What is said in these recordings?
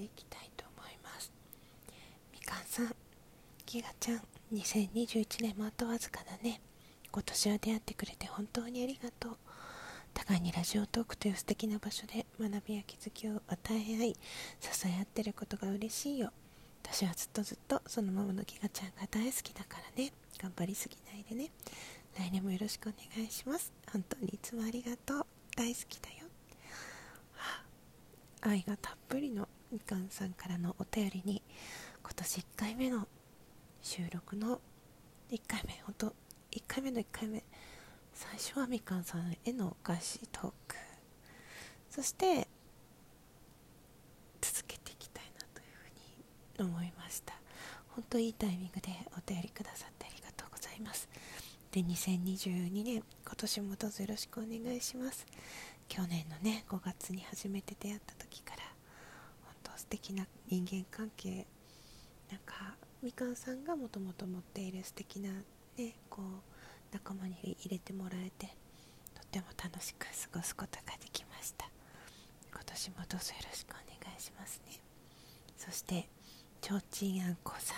ていきたいと思います。みかんさんギガちゃん2021年もあとわずかだね。今年は出会ってくれて本当にありがとう。互いにラジオトークという素敵な場所で学びや気づきを与え合い支え合ってることが嬉しいよ。私はずっとずっとそのままのギガちゃんが大好きだからね。頑張りすぎないでね。来年もよろしくお願いします。本当にいつもありがとう。大好きだよ、愛がたっぷりのみかんさんからのお便りに今年1回目の収録の1回目本当1回目の1回目最初はみかんさんへのお菓子トーク。そして続けていきたいなというふうに思いました。本当いいタイミングでお便りくださってありがとうございます。で2022年今年もどうぞよろしくお願いします。去年のね5月に初めて出会った時から素敵な人間関係なんかみかんさんがもともと持っている素敵なねこう仲間に入れてもらえてとっても楽しく過ごすことができました。今年もどうぞよろしくお願いしますね。そしてちょうちんあんこさ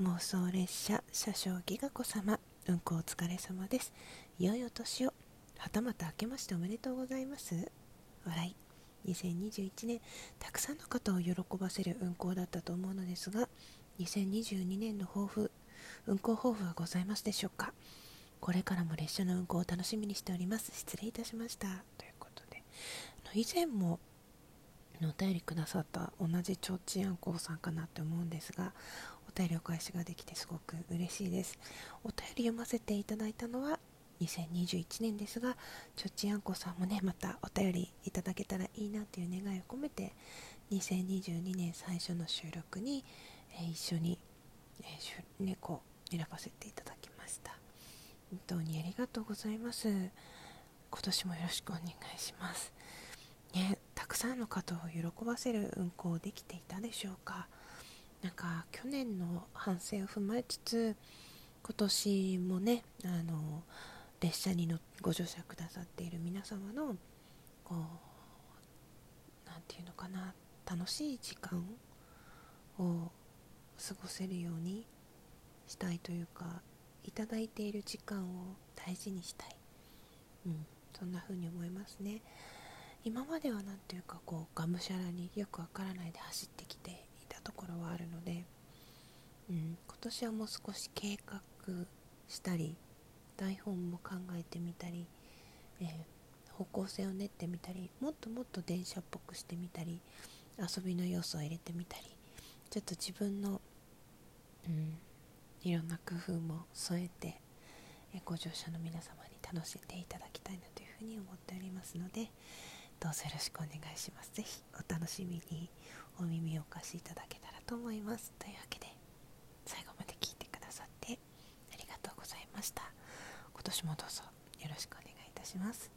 ん妄想列車車掌ギガ子様運行お疲れ様です。いよいよ年を。はたまた明けましておめでとうございます。笑い。2021年たくさんの方を喜ばせる運行だったと思うのですが2022年の抱負運行抱負はございますでしょうか？これからも列車の運行を楽しみにしております。失礼いたしました。ということで以前もお便りくださった同じちょうちんあんこうさんかなって思うんですがお便りお返しができてすごく嬉しいです。お便り読ませていただいたのは2021年ですがちょっちあんこさんもねまたお便りいただけたらいいなという願いを込めて2022年最初の収録に、えー、一緒に、えー、猫選ばせていただきました。本当にありがとうございます。今年もよろしくお願いします。ねたくさんの方を喜ばせる運行できていたでしょうか。なんか去年の反省を踏まえつつ今年もねあの列車にのご乗車くださっている皆様のこう何て言うのかな楽しい時間を過ごせるようにしたいというかいただいている時間を大事にしたい、うん、そんな風に思いますね。今までは何ていうかこうがむしゃらによくわからないで走ってきていたところはあるので、うん、今年はもう少し計画したり台本も考えてみたり、えー、方向性を練ってみたりもっともっと電車っぽくしてみたり遊びの要素を入れてみたりちょっと自分の、うん、いろんな工夫も添えてえご乗車の皆様に楽しんでいただきたいなというふうに思っておりますのでどうぞよろしくお願いします。ぜひお楽しみにお耳をお貸しいただけたらと思います。というわけで最後まで聞いてくださってありがとうございました今年もどうぞよろしくお願いいたします。